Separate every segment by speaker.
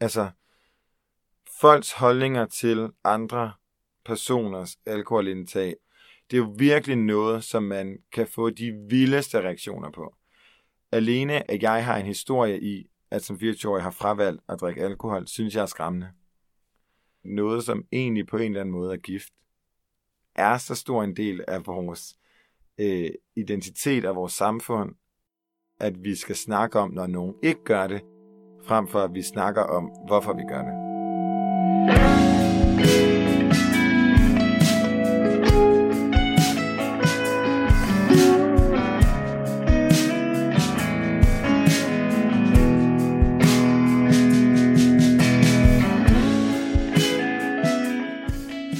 Speaker 1: Altså, folks holdninger til andre personers alkoholindtag, det er jo virkelig noget, som man kan få de vildeste reaktioner på. Alene at jeg har en historie i, at som 24-årig har fravalgt at drikke alkohol, synes jeg er skræmmende. Noget, som egentlig på en eller anden måde er gift, er så stor en del af vores øh, identitet og vores samfund, at vi skal snakke om, når nogen ikke gør det, frem for at vi snakker om, hvorfor vi gør det.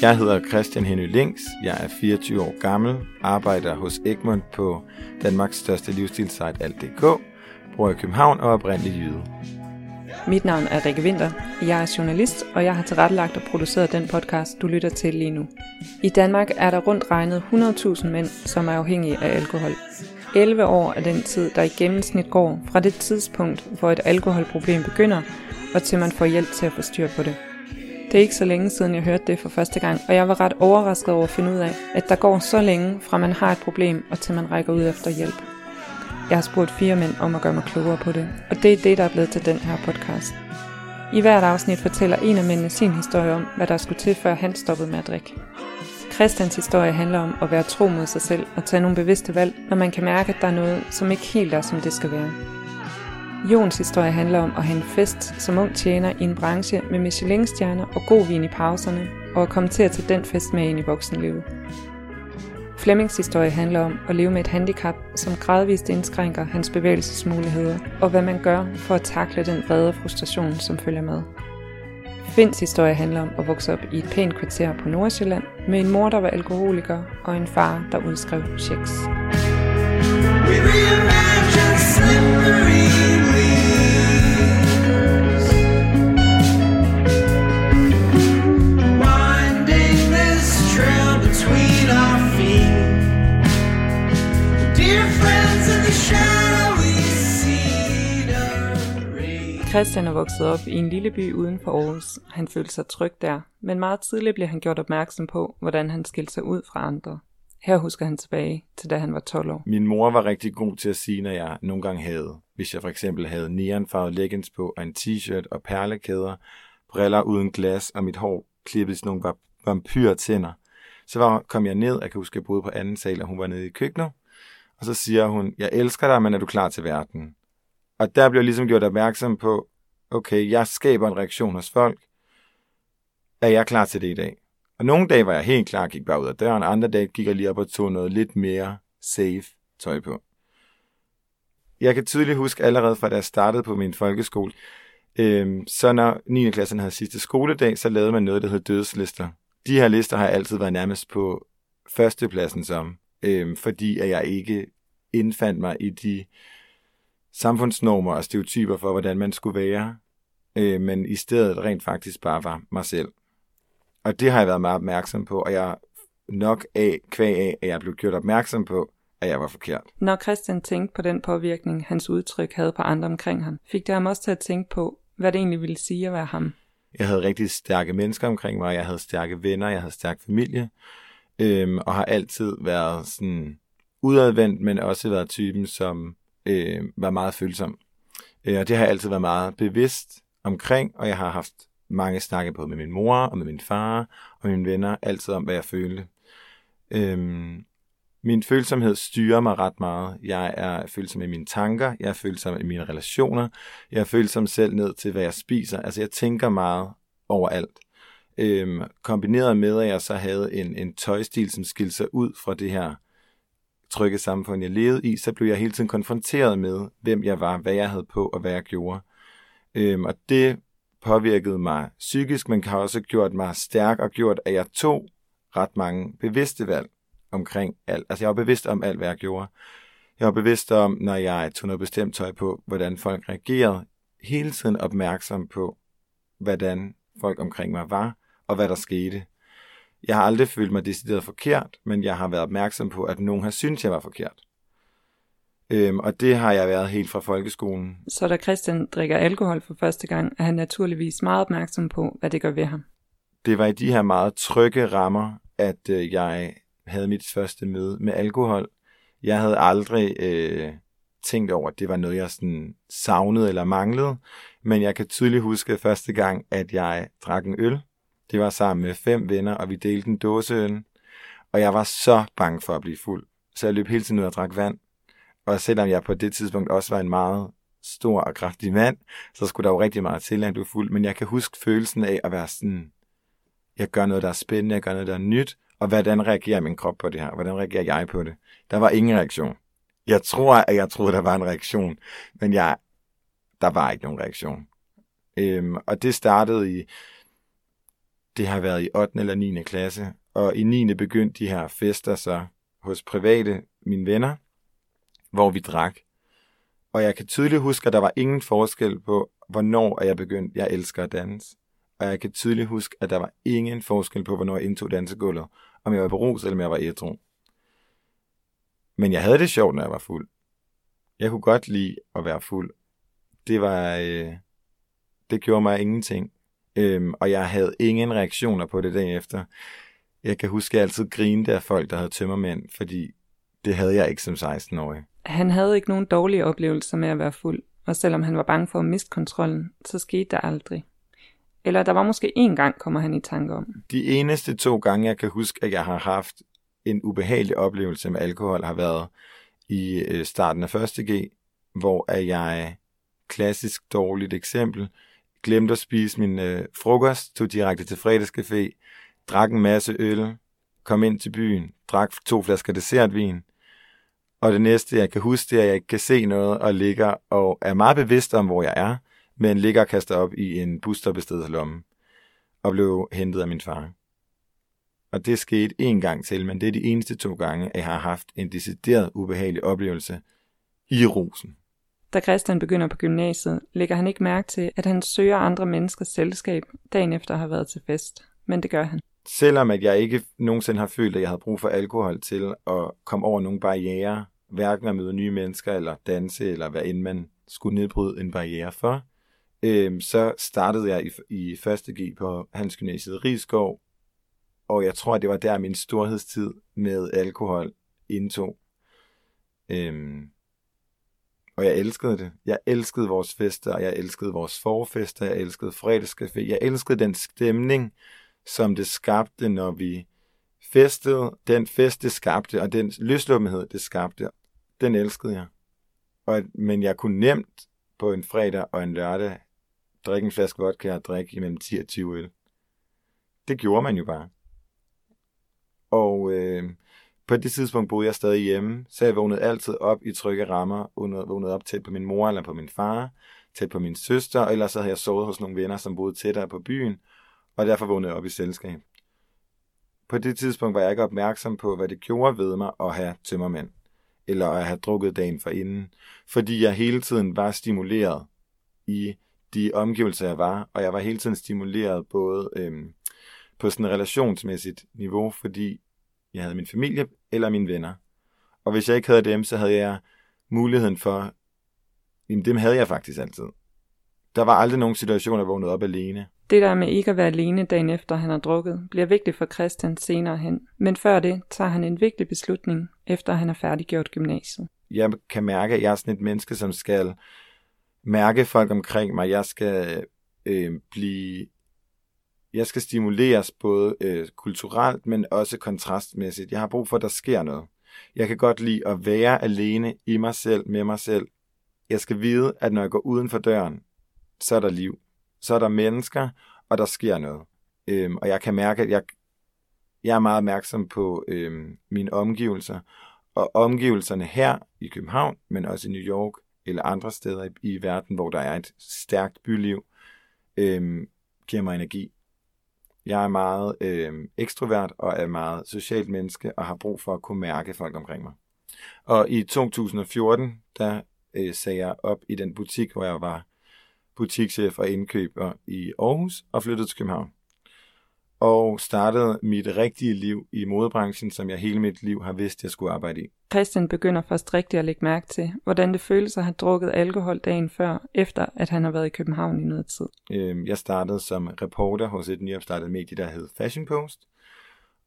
Speaker 1: Jeg hedder Christian Henny Links, jeg er 24 år gammel, arbejder hos Egmont på Danmarks største livsstilsite Alt.dk, bor i København og er oprindelig jyde.
Speaker 2: Mit navn er Rikke Winter, jeg er journalist, og jeg har tilrettelagt og produceret den podcast, du lytter til lige nu. I Danmark er der rundt regnet 100.000 mænd, som er afhængige af alkohol. 11 år er den tid, der i gennemsnit går fra det tidspunkt, hvor et alkoholproblem begynder, og til man får hjælp til at få styr på det. Det er ikke så længe siden, jeg hørte det for første gang, og jeg var ret overrasket over at finde ud af, at der går så længe fra man har et problem, og til man rækker ud efter hjælp. Jeg har spurgt fire mænd om at gøre mig klogere på det, og det er det, der er blevet til den her podcast. I hvert afsnit fortæller en af mændene sin historie om, hvad der skulle til, før han stoppede med at drikke. Christians historie handler om at være tro mod sig selv og tage nogle bevidste valg, når man kan mærke, at der er noget, som ikke helt er, som det skal være. Jons historie handler om at have en fest som ung tjener i en branche med Michelin-stjerner og god vin i pauserne, og at komme til at tage den fest med ind i voksenlivet. Flemings historie handler om at leve med et handicap, som gradvist indskrænker hans bevægelsesmuligheder, og hvad man gør for at takle den vrede frustration, som følger med. Finds historie handler om at vokse op i et pænt kvarter på Nordsjælland med en mor, der var alkoholiker, og en far, der udskrev checks. We reimagine slippery Christian er vokset op i en lille by uden for Aarhus. Han følte sig tryg der, men meget tidligt blev han gjort opmærksom på, hvordan han skilte sig ud fra andre. Her husker han tilbage til da han var 12 år.
Speaker 1: Min mor var rigtig god til at sige, når jeg nogle gange havde. Hvis jeg for eksempel havde neonfarvet leggings på, og en t-shirt og perlekæder, briller uden glas og mit hår klippet i sådan nogle vampyrtænder. Så var, kom jeg ned, jeg kan huske, at jeg boede på anden sal, og hun var nede i køkkenet. Og så siger hun, jeg elsker dig, men er du klar til verden? Og der blev ligesom gjort opmærksom på, okay, jeg skaber en reaktion hos folk. Er jeg klar til det i dag? Og nogle dage var jeg helt klar, gik bare ud af døren. Andre dage gik jeg lige op og tog noget lidt mere safe tøj på. Jeg kan tydeligt huske allerede fra da jeg startede på min folkeskole, øh, så når 9. klassen havde sidste skoledag, så lavede man noget, der hed dødslister. De her lister har altid været nærmest på førstepladsen som, øh, fordi at jeg ikke indfandt mig i de samfundsnormer og stereotyper for, hvordan man skulle være, øh, men i stedet rent faktisk bare var mig selv. Og det har jeg været meget opmærksom på, og jeg nok af, kvæg af, at jeg blev gjort opmærksom på, at jeg var forkert.
Speaker 2: Når Christian tænkte på den påvirkning, hans udtryk havde på andre omkring ham, fik det ham også til at tænke på, hvad det egentlig ville sige at være ham.
Speaker 1: Jeg havde rigtig stærke mennesker omkring mig, jeg havde stærke venner, jeg havde stærk familie, øhm, og har altid været sådan udadvendt, men også været typen, som øh, var meget følsom. Øh, og det har jeg altid været meget bevidst omkring, og jeg har haft mange snakke på med min mor og med min far og mine venner, altid om, hvad jeg følte. Øhm, min følsomhed styrer mig ret meget. Jeg er følsom i mine tanker, jeg er følsom i mine relationer, jeg er følsom selv ned til, hvad jeg spiser. Altså, jeg tænker meget over alt. Øhm, kombineret med, at jeg så havde en, en tøjstil, som skilte sig ud fra det her trygge samfund, jeg levede i, så blev jeg hele tiden konfronteret med, hvem jeg var, hvad jeg havde på og hvad jeg gjorde. Øhm, og det påvirkede mig psykisk, men har også gjort mig stærk og gjort, at jeg tog ret mange bevidste valg omkring alt. Altså jeg var bevidst om alt, hvad jeg gjorde. Jeg var bevidst om, når jeg tog noget bestemt tøj på, hvordan folk reagerede. Hele tiden opmærksom på, hvordan folk omkring mig var, og hvad der skete. Jeg har aldrig følt mig decideret forkert, men jeg har været opmærksom på, at nogen har syntes, jeg var forkert. Øhm, og det har jeg været helt fra folkeskolen.
Speaker 2: Så da Christian drikker alkohol for første gang, er han naturligvis meget opmærksom på, hvad det gør ved ham.
Speaker 1: Det var i de her meget trygge rammer, at øh, jeg havde mit første møde med alkohol. Jeg havde aldrig øh, tænkt over, at det var noget, jeg sådan savnede eller manglede. Men jeg kan tydeligt huske første gang, at jeg drak en øl. Det var sammen med fem venner, og vi delte en dåseøl. Og jeg var så bange for at blive fuld. Så jeg løb hele tiden ud og drak vand. Og selvom jeg på det tidspunkt også var en meget stor og kraftig mand, så skulle der jo rigtig meget til, at jeg blev fuld. Men jeg kan huske følelsen af at være sådan, jeg gør noget, der er spændende, jeg gør noget, der er nyt, og hvordan reagerer min krop på det her? Hvordan reagerer jeg på det? Der var ingen reaktion. Jeg tror, at jeg troede, der var en reaktion, men jeg, der var ikke nogen reaktion. Øhm, og det startede i, det har været i 8. eller 9. klasse, og i 9. begyndte de her fester så hos private, mine venner, hvor vi drak. Og jeg kan tydeligt huske, at der var ingen forskel på, hvornår jeg begyndte, jeg elsker at danse. Og jeg kan tydeligt huske, at der var ingen forskel på, hvornår jeg indtog dansegulvet, om jeg var berus eller om jeg var ædru. Men jeg havde det sjovt, når jeg var fuld. Jeg kunne godt lide at være fuld. Det var, øh, det gjorde mig ingenting. Øhm, og jeg havde ingen reaktioner på det dagen efter. Jeg kan huske, at jeg altid grinede af folk, der havde tømmermænd, fordi det havde jeg ikke som 16-årig.
Speaker 2: Han havde ikke nogen dårlige oplevelser med at være fuld, og selvom han var bange for at miste kontrollen, så skete der aldrig. Eller der var måske én gang, kommer han i tanke om.
Speaker 1: De eneste to gange, jeg kan huske, at jeg har haft en ubehagelig oplevelse med alkohol, har været i øh, starten af 1. G, hvor er jeg, klassisk dårligt eksempel, glemte at spise min øh, frokost, tog direkte til fredagscafé, drak en masse øl, kom ind til byen, drak to flasker dessertvin, og det næste, jeg kan huske, det er, at jeg ikke kan se noget, og ligger og er meget bevidst om, hvor jeg er, men ligger og kaster op i en busstoppestedslomme og blev hentet af min far. Og det skete en gang til, men det er de eneste to gange, at jeg har haft en decideret ubehagelig oplevelse i rosen.
Speaker 2: Da Christian begynder på gymnasiet, lægger han ikke mærke til, at han søger andre menneskers selskab dagen efter at have været til fest. Men det gør han.
Speaker 1: Selvom at jeg ikke nogensinde har følt, at jeg havde brug for alkohol til at komme over nogle barriere, hverken at møde nye mennesker, eller danse, eller hvad end man skulle nedbryde en barriere for, øh, så startede jeg i, i første G på Hans Gymnasiet Rigskov, og jeg tror, at det var der, min storhedstid med alkohol indtog. Øhm, og jeg elskede det. Jeg elskede vores fester, og jeg elskede vores forfester, jeg elskede fredagscafé. Jeg elskede den stemning, som det skabte, når vi festede. Den fest, det skabte, og den løslummenhed, det skabte, den elskede jeg. Og, men jeg kunne nemt på en fredag og en lørdag drikke en flaske vodka og drikke imellem 10 og 20 øl. Det gjorde man jo bare. Og øh, på det tidspunkt boede jeg stadig hjemme, så jeg vågnede altid op i trygge rammer, vågnede op tæt på min mor eller på min far, tæt på min søster, og ellers så havde jeg sovet hos nogle venner, som boede tættere på byen, og derfor vågnede jeg op i selskab. På det tidspunkt var jeg ikke opmærksom på, hvad det gjorde ved mig at have tømmermænd, eller at have drukket dagen for inden, fordi jeg hele tiden var stimuleret i de omgivelser, jeg var, og jeg var hele tiden stimuleret både øhm, på sådan et relationsmæssigt niveau, fordi jeg havde min familie eller mine venner. Og hvis jeg ikke havde dem, så havde jeg muligheden for, jamen dem havde jeg faktisk altid. Der var aldrig nogen situation, der vågnede op alene.
Speaker 2: Det der med ikke at være alene dagen efter han har drukket, bliver vigtigt for Christian senere hen. Men før det tager han en vigtig beslutning, efter han er færdiggjort gymnasiet.
Speaker 1: Jeg kan mærke, at jeg er sådan et menneske, som skal mærke folk omkring mig. Jeg skal øh, blive jeg skal stimuleres både øh, kulturelt, men også kontrastmæssigt. Jeg har brug for, at der sker noget. Jeg kan godt lide at være alene i mig selv, med mig selv. Jeg skal vide, at når jeg går uden for døren, så er der liv. Så er der mennesker, og der sker noget. Øhm, og jeg kan mærke, at jeg, jeg er meget opmærksom på øhm, mine omgivelser. Og omgivelserne her i København, men også i New York eller andre steder i, i verden, hvor der er et stærkt byliv, øhm, giver mig energi. Jeg er meget øh, ekstrovert og er meget socialt menneske og har brug for at kunne mærke folk omkring mig. Og i 2014, der øh, sagde jeg op i den butik, hvor jeg var butikschef og indkøber i Aarhus og flyttede til København. Og startede mit rigtige liv i modebranchen, som jeg hele mit liv har vidst, jeg skulle arbejde i.
Speaker 2: Christian begynder først rigtigt at lægge mærke til, hvordan det føles at have drukket alkohol dagen før, efter at han har været i København i noget tid.
Speaker 1: Øhm, jeg startede som reporter hos et nyopstartet medie, der hed Fashion Post.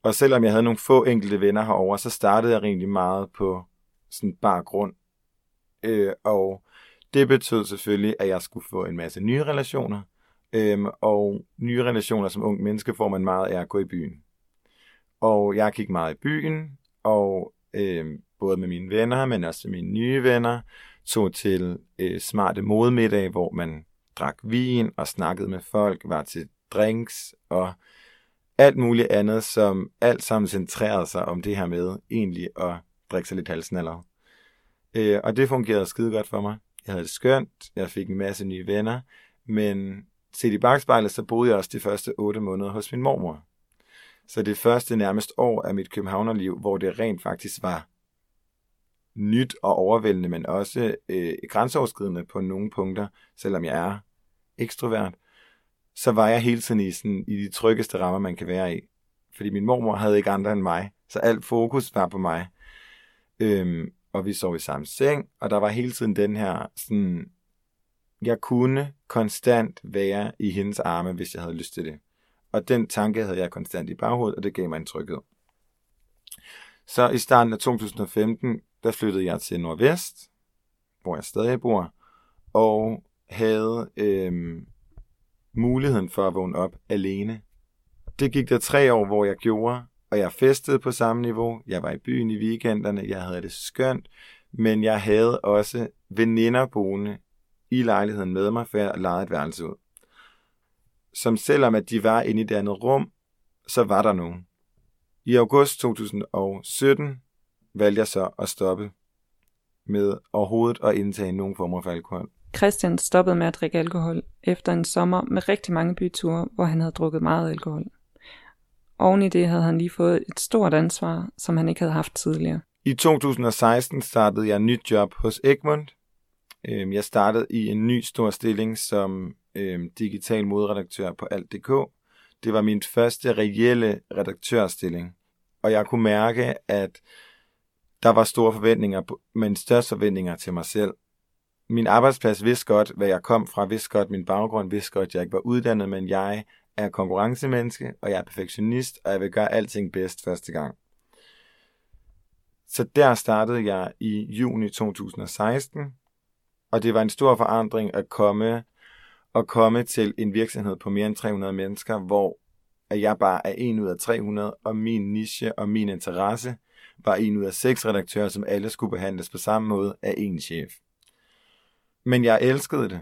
Speaker 1: Og selvom jeg havde nogle få enkelte venner herover, så startede jeg rigtig meget på sådan bare grund. Øh, og det betød selvfølgelig, at jeg skulle få en masse nye relationer. Øhm, og nye relationer som ung menneske får man meget af at gå i byen. Og jeg gik meget i byen, og øhm, både med mine venner, men også med mine nye venner, tog til øh, smarte modemiddag, hvor man drak vin og snakkede med folk, var til drinks og alt muligt andet, som alt sammen centrerede sig om det her med egentlig at drikke sig lidt halsnaller. Øh, og det fungerede skide godt for mig. Jeg havde det skønt, jeg fik en masse nye venner, men set i bagspejlet, så boede jeg også de første otte måneder hos min mormor. Så det første nærmest år af mit københavnerliv, hvor det rent faktisk var nyt og overvældende, men også øh, grænseoverskridende på nogle punkter, selvom jeg er ekstrovert, så var jeg hele tiden i, sådan, i de tryggeste rammer, man kan være i. Fordi min mormor havde ikke andre end mig, så alt fokus var på mig. Øhm, og vi sov i samme seng, og der var hele tiden den her, sådan, jeg kunne konstant være i hendes arme, hvis jeg havde lyst til det. Og den tanke havde jeg konstant i baghovedet, og det gav mig en tryghed. Så i starten af 2015, der flyttede jeg til Nordvest, hvor jeg stadig bor, og havde øhm, muligheden for at vågne op alene. Det gik der tre år, hvor jeg gjorde, og jeg festede på samme niveau. Jeg var i byen i weekenderne, jeg havde det skønt, men jeg havde også veninder boende i lejligheden med mig, for jeg lejede et værelse ud som selvom at de var inde i det andet rum, så var der nogen. I august 2017 valgte jeg så at stoppe med overhovedet at indtage nogen form for alkohol.
Speaker 2: Christian stoppede med at drikke alkohol efter en sommer med rigtig mange byture, hvor han havde drukket meget alkohol. Oven i det havde han lige fået et stort ansvar, som han ikke havde haft tidligere.
Speaker 1: I 2016 startede jeg nyt job hos Egmont. Øhm, jeg startede i en ny stor stilling som øh, digital modredaktør på alt.dk. Det var min første reelle redaktørstilling, og jeg kunne mærke, at der var store forventninger, men største forventninger til mig selv. Min arbejdsplads vidste godt, hvad jeg kom fra, vidste godt min baggrund, vidste godt, at jeg ikke var uddannet, men jeg er konkurrencemenneske, og jeg er perfektionist, og jeg vil gøre alting bedst første gang. Så der startede jeg i juni 2016, og det var en stor forandring at komme at komme til en virksomhed på mere end 300 mennesker, hvor at jeg bare er en ud af 300, og min niche og min interesse var en ud af seks redaktører, som alle skulle behandles på samme måde af en chef. Men jeg elskede det,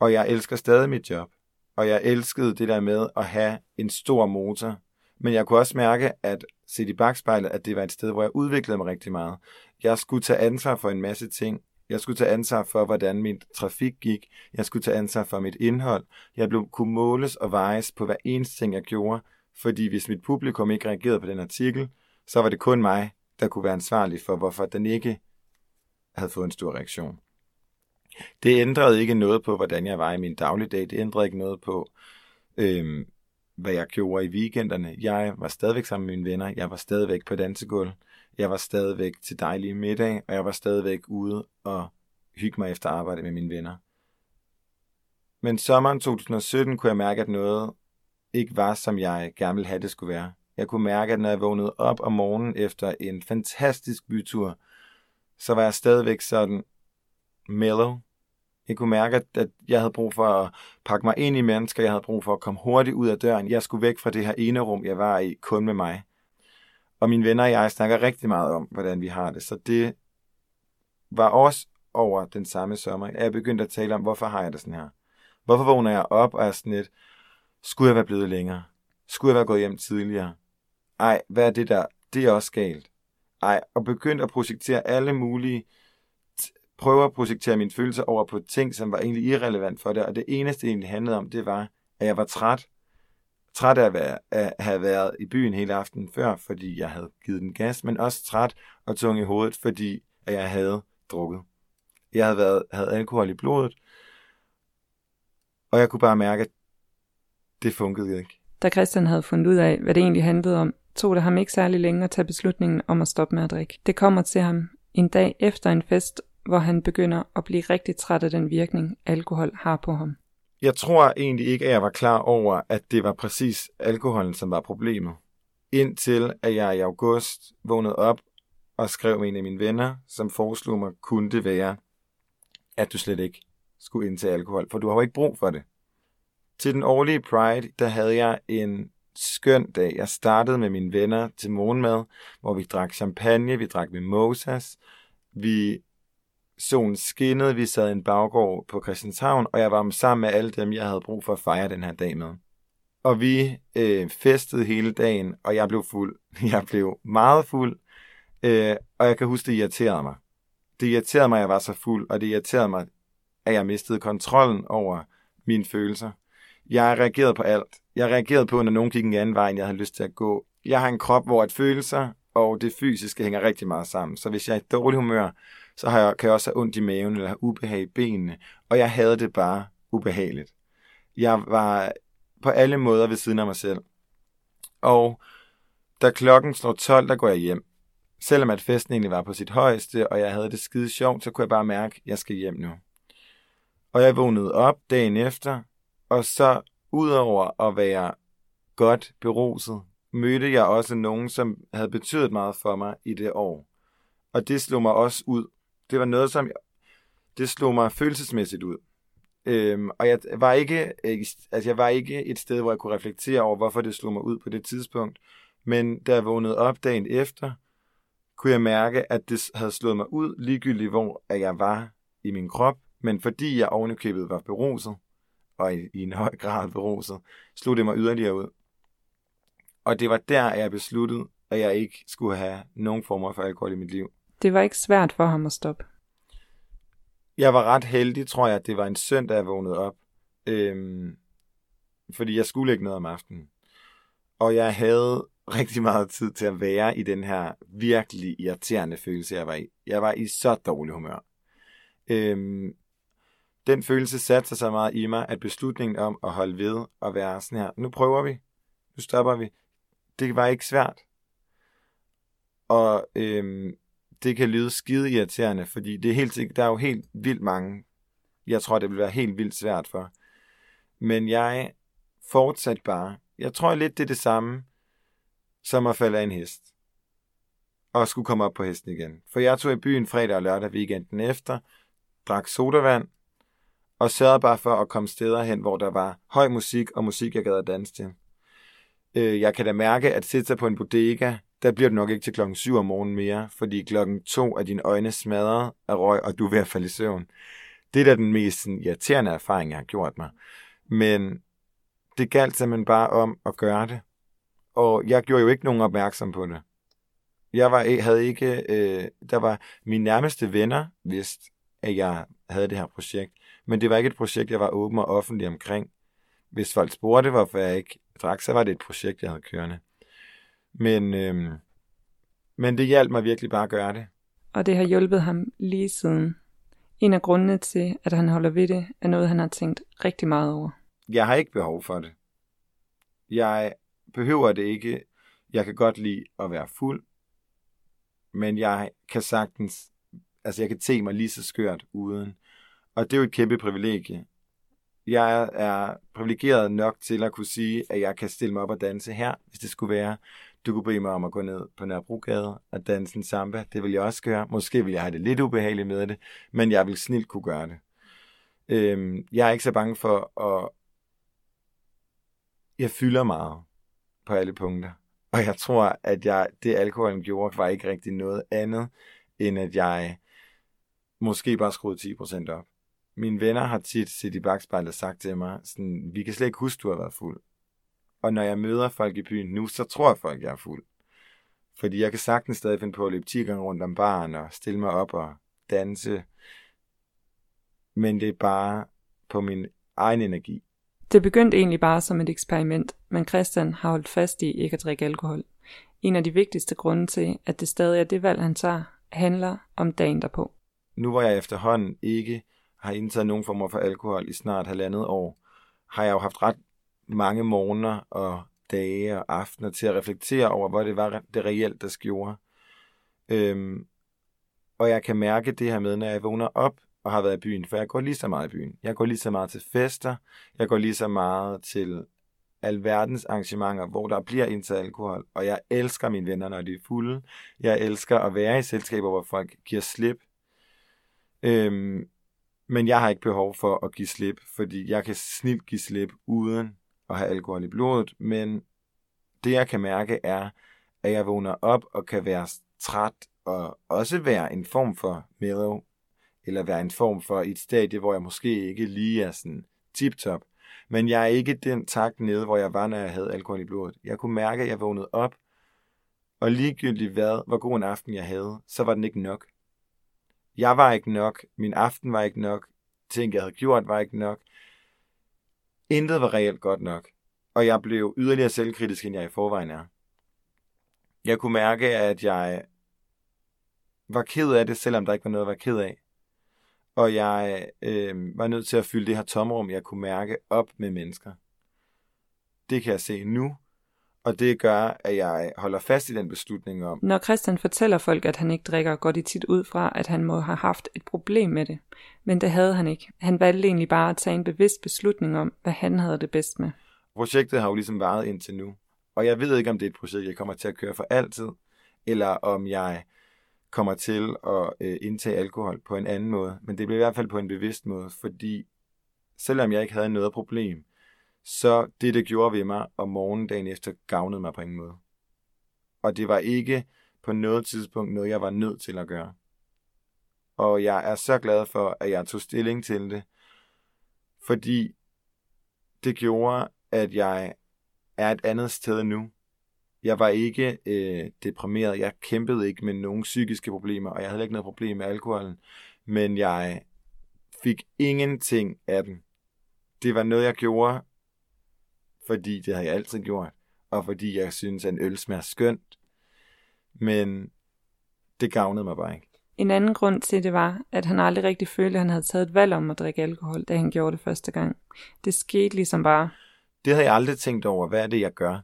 Speaker 1: og jeg elsker stadig mit job, og jeg elskede det der med at have en stor motor, men jeg kunne også mærke, at set i bagspejlet, at det var et sted, hvor jeg udviklede mig rigtig meget. Jeg skulle tage ansvar for en masse ting, jeg skulle tage ansvar for, hvordan min trafik gik. Jeg skulle tage ansvar for mit indhold. Jeg blev, kunne måles og vejes på hver eneste ting, jeg gjorde. Fordi hvis mit publikum ikke reagerede på den artikel, så var det kun mig, der kunne være ansvarlig for, hvorfor den ikke havde fået en stor reaktion. Det ændrede ikke noget på, hvordan jeg var i min dagligdag. Det ændrede ikke noget på, øhm, hvad jeg gjorde i weekenderne. Jeg var stadigvæk sammen med mine venner. Jeg var stadigvæk på dansegulv. Jeg var stadigvæk til dejlige middag, og jeg var stadigvæk ude og hygge mig efter arbejde med mine venner. Men sommeren 2017 kunne jeg mærke, at noget ikke var, som jeg gerne ville have det skulle være. Jeg kunne mærke, at når jeg vågnede op om morgenen efter en fantastisk bytur, så var jeg stadigvæk sådan mellow. Jeg kunne mærke, at jeg havde brug for at pakke mig ind i mennesker. Jeg havde brug for at komme hurtigt ud af døren. Jeg skulle væk fra det her ene rum, jeg var i, kun med mig. Og mine venner og jeg snakker rigtig meget om, hvordan vi har det. Så det var også over den samme sommer, at jeg begyndte at tale om, hvorfor har jeg det sådan her? Hvorfor vågner jeg op og er sådan lidt, skulle jeg være blevet længere? Skulle jeg være gået hjem tidligere? Ej, hvad er det der? Det er også galt. Ej, og begyndte at projektere alle mulige, prøve at projektere mine følelser over på ting, som var egentlig irrelevant for det, og det eneste, det egentlig handlede om, det var, at jeg var træt, Træt af at, være, at have været i byen hele aftenen før, fordi jeg havde givet den gas, men også træt og tung i hovedet, fordi at jeg havde drukket. Jeg havde, været, havde alkohol i blodet, og jeg kunne bare mærke, at det funkede ikke.
Speaker 2: Da Christian havde fundet ud af, hvad det egentlig handlede om, tog det ham ikke særlig længe at tage beslutningen om at stoppe med at drikke. Det kommer til ham en dag efter en fest, hvor han begynder at blive rigtig træt af den virkning, alkohol har på ham.
Speaker 1: Jeg tror egentlig ikke, at jeg var klar over, at det var præcis alkoholen, som var problemet. Indtil at jeg i august vågnede op og skrev med en af mine venner, som foreslog mig, kunne det være, at du slet ikke skulle ind til alkohol, for du har jo ikke brug for det. Til den årlige Pride, der havde jeg en skøn dag. Jeg startede med mine venner til morgenmad, hvor vi drak champagne, vi drak mimosas, vi solen skinnede, vi sad i en baggård på Christianshavn, og jeg var sammen med alle dem, jeg havde brug for at fejre den her dag med. Og vi øh, festede hele dagen, og jeg blev fuld. Jeg blev meget fuld, øh, og jeg kan huske, det irriterede mig. Det irriterede mig, at jeg var så fuld, og det irriterede mig, at jeg mistede kontrollen over mine følelser. Jeg reagerede på alt. Jeg reagerede på, når nogen gik en anden vej, end jeg havde lyst til at gå. Jeg har en krop, hvor et følelser og det fysiske hænger rigtig meget sammen. Så hvis jeg er i dårlig humør, så har jeg, kan jeg også have ondt i maven eller have ubehag i benene. Og jeg havde det bare ubehageligt. Jeg var på alle måder ved siden af mig selv. Og da klokken slår 12, der går jeg hjem. Selvom at festen egentlig var på sit højeste, og jeg havde det skide sjovt, så kunne jeg bare mærke, at jeg skal hjem nu. Og jeg vågnede op dagen efter, og så udover at være godt beruset, mødte jeg også nogen, som havde betydet meget for mig i det år. Og det slog mig også ud. Det var noget, som det slog mig følelsesmæssigt ud. Øhm, og jeg var, ikke, øh, altså jeg var ikke et sted, hvor jeg kunne reflektere over, hvorfor det slog mig ud på det tidspunkt. Men da jeg vågnede op dagen efter, kunne jeg mærke, at det havde slået mig ud, ligegyldigt hvor jeg var i min krop. Men fordi jeg ovenikøbet var beruset, og i, i en høj grad beruset, slog det mig yderligere ud. Og det var der, jeg besluttede, at jeg ikke skulle have nogen former for alkohol i mit liv.
Speaker 2: Det var ikke svært for ham at stoppe.
Speaker 1: Jeg var ret heldig, tror jeg, at det var en søndag, jeg vågnede op. Øhm, fordi jeg skulle ikke noget om aftenen. Og jeg havde rigtig meget tid til at være i den her virkelig irriterende følelse, jeg var i. Jeg var i så dårlig humør. Øhm, den følelse satte sig så meget i mig, at beslutningen om at holde ved og være sådan her, nu prøver vi, nu stopper vi, det var ikke svært. Og øhm, det kan lyde skide irriterende, fordi det er helt, der er jo helt vildt mange, jeg tror, det vil være helt vildt svært for. Men jeg fortsat bare. Jeg tror lidt, det er det samme, som at falde af en hest. Og skulle komme op på hesten igen. For jeg tog i byen fredag og lørdag weekenden efter, drak sodavand, og sørgede bare for at komme steder hen, hvor der var høj musik og musik, jeg gad at danse til. Øh, jeg kan da mærke, at sidde sig på en bodega, der bliver du nok ikke til klokken 7 om morgenen mere, fordi klokken 2 er dine øjne smadret af røg, og du er ved at falde i søvn. Det er da den mest sådan, irriterende erfaring, jeg har gjort mig. Men det galt simpelthen bare om at gøre det. Og jeg gjorde jo ikke nogen opmærksom på det. Jeg var, havde ikke, øh, der var mine nærmeste venner vidst, at jeg havde det her projekt. Men det var ikke et projekt, jeg var åben og offentlig omkring. Hvis folk spurgte, hvorfor jeg ikke drak, så var det et projekt, jeg havde kørende. Men, øhm, men det hjalp mig virkelig bare at gøre det.
Speaker 2: Og det har hjulpet ham lige siden. En af grundene til, at han holder ved det, er noget, han har tænkt rigtig meget over.
Speaker 1: Jeg har ikke behov for det. Jeg behøver det ikke. Jeg kan godt lide at være fuld, men jeg kan sagtens, altså jeg kan te mig lige så skørt uden. Og det er jo et kæmpe privilegie. Jeg er privilegeret nok til at kunne sige, at jeg kan stille mig op og danse her, hvis det skulle være. Du kunne bede mig om at gå ned på Nørrebrogade og danse en samba. Det vil jeg også gøre. Måske vil jeg have det lidt ubehageligt med det, men jeg vil snilt kunne gøre det. Øhm, jeg er ikke så bange for at... Jeg fylder meget på alle punkter. Og jeg tror, at jeg, det alkoholen gjorde, var ikke rigtig noget andet, end at jeg måske bare skruede 10% op mine venner har tit set i bagspejlet sagt til mig, sådan, vi kan slet ikke huske, du har været fuld. Og når jeg møder folk i byen nu, så tror jeg folk, jeg er fuld. Fordi jeg kan sagtens stadig finde på at løbe 10 gange rundt om baren og stille mig op og danse. Men det er bare på min egen energi.
Speaker 2: Det begyndte egentlig bare som et eksperiment, men Christian har holdt fast i ikke at drikke alkohol. En af de vigtigste grunde til, at det stadig er det valg, han tager, handler om dagen derpå.
Speaker 1: Nu hvor jeg efterhånden ikke har indtaget nogen form for alkohol i snart halvandet år, har jeg jo haft ret mange morgener og dage og aftener til at reflektere over, hvad det var det reelt, der gjorde. Øhm, og jeg kan mærke det her med, når jeg vågner op og har været i byen, for jeg går lige så meget i byen. Jeg går lige så meget til fester, jeg går lige så meget til alverdens arrangementer, hvor der bliver indtaget alkohol, og jeg elsker mine venner, når de er fulde. Jeg elsker at være i selskaber, hvor folk giver slip. Øhm, men jeg har ikke behov for at give slip, fordi jeg kan snilt give slip uden at have alkohol i blodet, men det jeg kan mærke er, at jeg vågner op og kan være træt og også være en form for mellow, eller være en form for et stadie, hvor jeg måske ikke lige er sådan tip-top. Men jeg er ikke den takt nede, hvor jeg var, når jeg havde alkohol i blodet. Jeg kunne mærke, at jeg vågnede op, og ligegyldigt hvad, hvor god en aften jeg havde, så var den ikke nok. Jeg var ikke nok, min aften var ikke nok, ting jeg havde gjort var ikke nok. Intet var reelt godt nok, og jeg blev yderligere selvkritisk, end jeg i forvejen er. Jeg kunne mærke, at jeg var ked af det, selvom der ikke var noget at være ked af. Og jeg øh, var nødt til at fylde det her tomrum, jeg kunne mærke op med mennesker. Det kan jeg se nu, og det gør, at jeg holder fast i den beslutning om.
Speaker 2: Når Christian fortæller folk, at han ikke drikker, går de tit ud fra, at han må have haft et problem med det. Men det havde han ikke. Han valgte egentlig bare at tage en bevidst beslutning om, hvad han havde det bedst med.
Speaker 1: Projektet har jo ligesom varet indtil nu. Og jeg ved ikke, om det er et projekt, jeg kommer til at køre for altid, eller om jeg kommer til at øh, indtage alkohol på en anden måde. Men det bliver i hvert fald på en bevidst måde, fordi selvom jeg ikke havde noget problem, så det, det gjorde ved mig om morgenen dagen efter, gavnede mig på ingen måde. Og det var ikke på noget tidspunkt noget, jeg var nødt til at gøre. Og jeg er så glad for, at jeg tog stilling til det, fordi det gjorde, at jeg er et andet sted nu. Jeg var ikke øh, deprimeret. Jeg kæmpede ikke med nogen psykiske problemer, og jeg havde ikke noget problem med alkoholen. Men jeg fik ingenting af den. Det var noget, jeg gjorde, fordi det har jeg altid gjort, og fordi jeg synes, at en øl smager skønt. Men det gavnede mig bare ikke.
Speaker 2: En anden grund til det var, at han aldrig rigtig følte, at han havde taget et valg om at drikke alkohol, da han gjorde det første gang. Det skete ligesom bare.
Speaker 1: Det havde jeg aldrig tænkt over, hvad er det, jeg gør?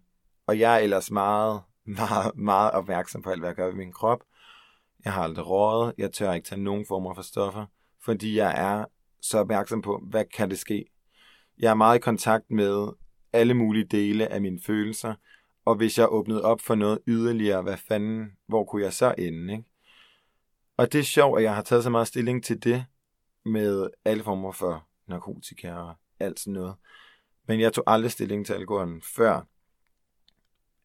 Speaker 1: Og jeg er ellers meget, meget, meget opmærksom på alt, hvad jeg gør ved min krop. Jeg har aldrig rådet. Jeg tør ikke tage nogen former for stoffer, fordi jeg er så opmærksom på, hvad kan det ske. Jeg er meget i kontakt med alle mulige dele af mine følelser, og hvis jeg åbnede op for noget yderligere, hvad fanden, hvor kunne jeg så ende, ikke? Og det er sjovt, at jeg har taget så meget stilling til det, med alle former for narkotika og alt sådan noget. Men jeg tog aldrig stilling til alkoholen, før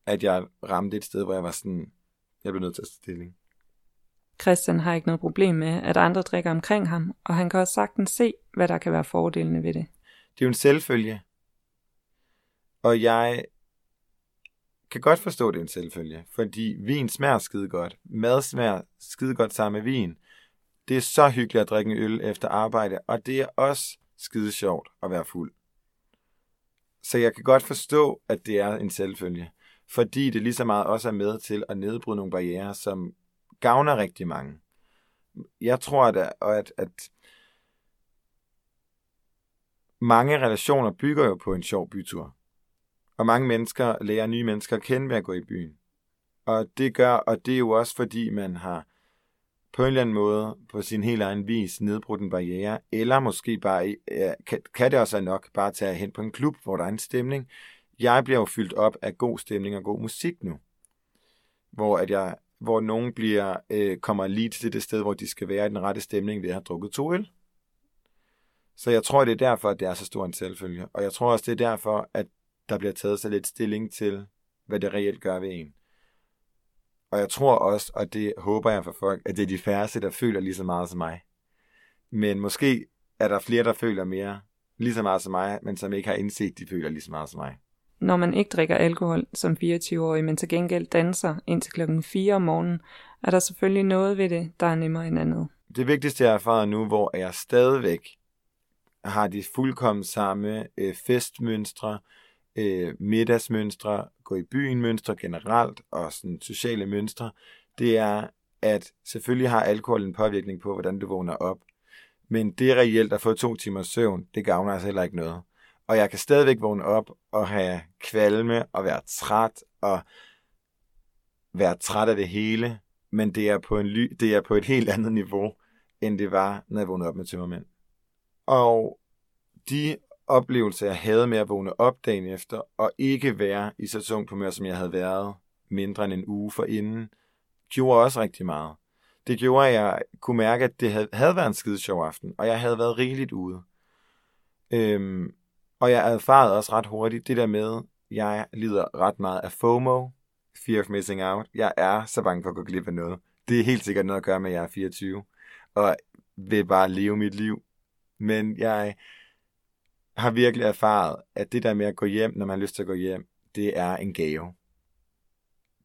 Speaker 1: at jeg ramte et sted, hvor jeg var sådan, jeg blev nødt til at tage stilling.
Speaker 2: Christian har ikke noget problem med, at andre drikker omkring ham, og han kan også sagtens se, hvad der kan være fordelene ved det.
Speaker 1: Det er jo en selvfølge. Og jeg kan godt forstå, det en selvfølge, fordi vin smager skide godt. Mad smager skide godt sammen med vin. Det er så hyggeligt at drikke en øl efter arbejde, og det er også skide sjovt at være fuld. Så jeg kan godt forstå, at det er en selvfølge fordi det lige så meget også er med til at nedbryde nogle barriere, som gavner rigtig mange. Jeg tror, at, at, at mange relationer bygger jo på en sjov bytur. Og mange mennesker lærer nye mennesker at kende ved at gå i byen. Og det gør, og det er jo også fordi, man har på en eller anden måde på sin helt egen vis nedbrudt en barriere, eller måske bare, kan, kan det også være nok bare tage hen på en klub, hvor der er en stemning, jeg bliver jo fyldt op af god stemning og god musik nu. Hvor, at jeg, hvor nogen bliver, øh, kommer lige til det sted, hvor de skal være i den rette stemning ved at have drukket to øl. Så jeg tror, det er derfor, at det er så stor en selvfølge. Og jeg tror også, det er derfor, at der bliver taget så lidt stilling til, hvad det reelt gør ved en. Og jeg tror også, og det håber jeg for folk, at det er de færreste, der føler lige så meget som mig. Men måske er der flere, der føler mere lige så meget som mig, men som ikke har indset, de føler lige så meget som mig
Speaker 2: når man ikke drikker alkohol som 24-årig, men til gengæld danser indtil klokken 4 om morgenen, er der selvfølgelig noget ved det, der er nemmere end andet.
Speaker 1: Det vigtigste, jeg har erfaret nu, hvor jeg stadigvæk har de fuldkommen samme øh, festmønstre, øh, middagsmønstre, gå i byen mønstre generelt, og sådan sociale mønstre, det er, at selvfølgelig har alkohol en påvirkning på, hvordan du vågner op. Men det er reelt at få to timers søvn, det gavner altså heller ikke noget. Og jeg kan stadigvæk vågne op og have kvalme og være træt og være træt af det hele, men det er på, en ly, det er på et helt andet niveau, end det var, når jeg vågnede op med tømmermænd. Og de oplevelse, jeg havde med at vågne op dagen efter, og ikke være i så tungt humør, som jeg havde været mindre end en uge for inden, gjorde også rigtig meget. Det gjorde, at jeg kunne mærke, at det havde, havde været en skide sjov aften, og jeg havde været rigeligt ude. Øhm, og jeg erfarede også ret hurtigt det der med, jeg lider ret meget af FOMO, Fear of Missing Out. Jeg er så bange for at gå glip af noget. Det er helt sikkert noget at gøre med, at jeg er 24, og vil bare leve mit liv. Men jeg har virkelig erfaret, at det der med at gå hjem, når man har lyst til at gå hjem, det er en gave.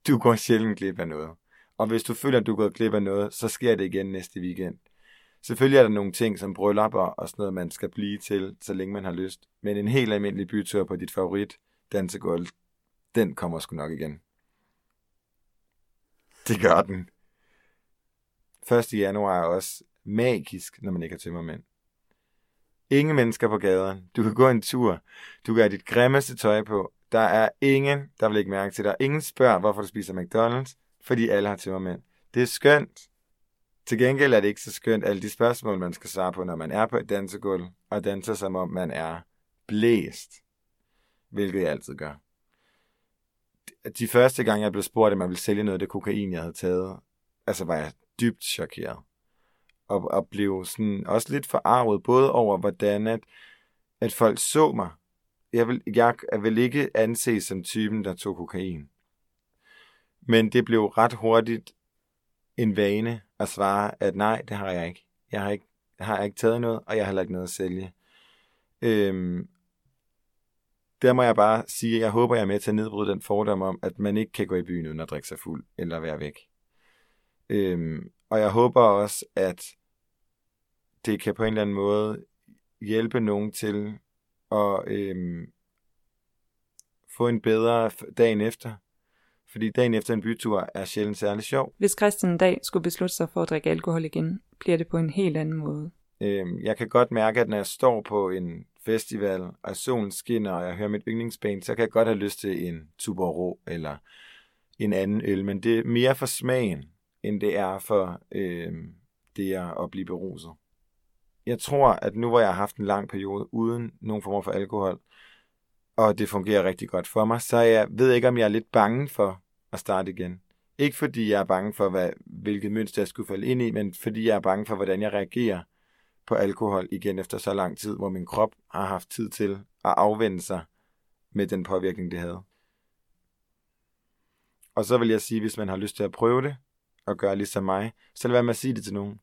Speaker 1: Du går sjældent glip af noget. Og hvis du føler, at du er gået glip af noget, så sker det igen næste weekend. Selvfølgelig er der nogle ting som bryllupper og sådan noget, man skal blive til, så længe man har lyst. Men en helt almindelig bytur på dit favorit dansegulv, den kommer sgu nok igen. Det gør den. 1. januar er også magisk, når man ikke har tømmermænd. Ingen mennesker på gaden. Du kan gå en tur. Du kan have dit grimmeste tøj på. Der er ingen, der vil ikke mærke til dig. Ingen spørger, hvorfor du spiser McDonald's, fordi alle har tømmermænd. Det er skønt. Til gengæld er det ikke så skønt, alle de spørgsmål, man skal svare på, når man er på et dansegulv, og danser som om man er blæst. Hvilket jeg altid gør. De første gange, jeg blev spurgt, at man ville sælge noget af det kokain, jeg havde taget, altså var jeg dybt chokeret. Og, og blev sådan også lidt forarvet, både over hvordan at, at folk så mig. Jeg vil, jeg vil ikke anses som typen, der tog kokain. Men det blev ret hurtigt en vane at svare, at nej, det har jeg ikke. Jeg har ikke, jeg har ikke taget noget, og jeg har heller ikke noget at sælge. Øhm, der må jeg bare sige, at jeg håber, jeg er med til at nedbryde den fordom om, at man ikke kan gå i byen uden at drikke sig fuld, eller være væk. Øhm, og jeg håber også, at det kan på en eller anden måde hjælpe nogen til at øhm, få en bedre dagen efter. Fordi dagen efter en bytur er sjældent særlig sjov.
Speaker 2: Hvis Christian en dag skulle beslutte sig for at drikke alkohol igen, bliver det på en helt anden måde.
Speaker 1: Øhm, jeg kan godt mærke, at når jeg står på en festival, og solen skinner, og jeg hører mit yndlingsband, så kan jeg godt have lyst til en Tuborg eller en anden øl. Men det er mere for smagen, end det er for øhm, det at blive beruset. Jeg tror, at nu hvor jeg har haft en lang periode uden nogen form for alkohol, og det fungerer rigtig godt for mig, så jeg ved ikke, om jeg er lidt bange for at starte igen. Ikke fordi jeg er bange for, hvad, hvilket mønster jeg skulle falde ind i, men fordi jeg er bange for, hvordan jeg reagerer på alkohol igen efter så lang tid, hvor min krop har haft tid til at afvende sig med den påvirkning, det havde. Og så vil jeg sige, hvis man har lyst til at prøve det, og gøre ligesom mig, så lad være med at sige det til nogen.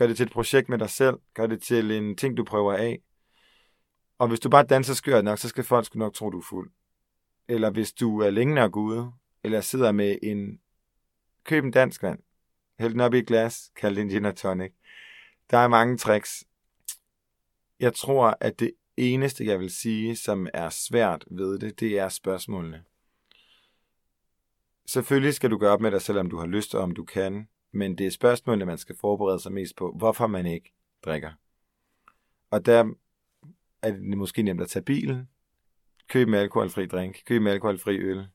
Speaker 1: Gør det til et projekt med dig selv. Gør det til en ting, du prøver af. Og hvis du bare danser skørt nok, så skal folk sgu nok tro, du er fuld. Eller hvis du er længe nok ude, eller sidder med en... Køb en dansk vand. Hæld den op i et glas, kald det en gin tonic. Der er mange tricks. Jeg tror, at det eneste, jeg vil sige, som er svært ved det, det er spørgsmålene. Selvfølgelig skal du gøre op med dig selv, om du har lyst og om du kan, men det er spørgsmålet, man skal forberede sig mest på, hvorfor man ikke drikker. Og der er det måske nemt at tage bilen, køb med alkoholfri drink, køb med alkoholfri øl,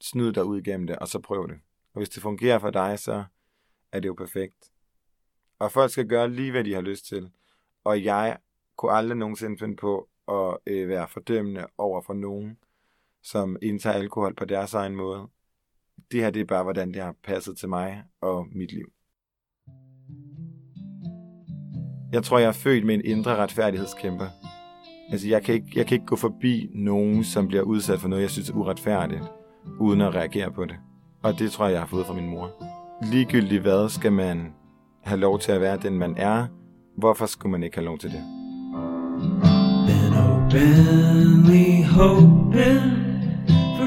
Speaker 1: snyd dig ud igennem det, og så prøv det. Og hvis det fungerer for dig, så er det jo perfekt. Og folk skal gøre lige, hvad de har lyst til. Og jeg kunne aldrig nogensinde finde på at øh, være fordømmende over for nogen, som indtager alkohol på deres egen måde. Det her det er bare, hvordan det har passet til mig og mit liv. Jeg tror, jeg er født med en indre retfærdighedskæmper. Altså, jeg kan, ikke, jeg kan ikke gå forbi nogen, som bliver udsat for noget, jeg synes er uretfærdigt, uden at reagere på det. Og det tror jeg, jeg har fået fra min mor. Ligegyldigt hvad skal man have lov til at være den, man er. Hvorfor skulle man ikke have lov til det? Been openly hoping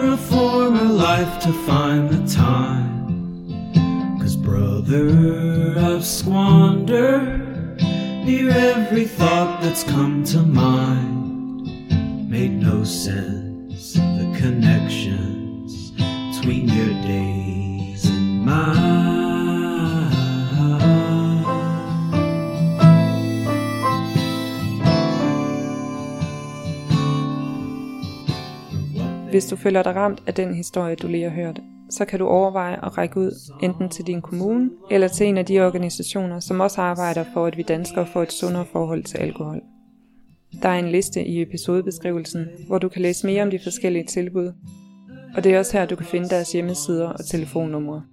Speaker 1: for a life to find the time. Cause brother, I've squandered near every thought that's come to mind. Made no sense, the connections between your days and mine
Speaker 2: Hvis du føler dig ramt af den historie, du lige har hørt, så kan du overveje at række ud enten til din kommune eller til en af de organisationer, som også arbejder for, at vi danskere får et sundere forhold til alkohol. Der er en liste i episodebeskrivelsen, hvor du kan læse mere om de forskellige tilbud, og det er også her, du kan finde deres hjemmesider og telefonnumre.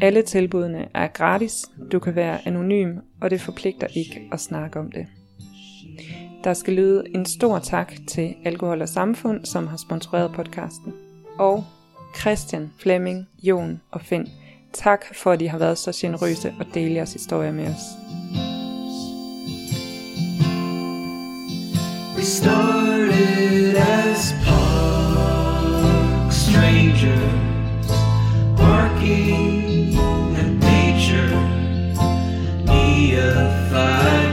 Speaker 2: Alle tilbudene er gratis, du kan være anonym, og det forpligter ikke at snakke om det. Der skal lyde en stor tak til Alkohol og Samfund, som har sponsoreret podcasten. Og Christian, Flemming, Jon og Finn, tak for at I har været så generøse og dele jeres historie med os. We started as park strangers barking at nature neophyte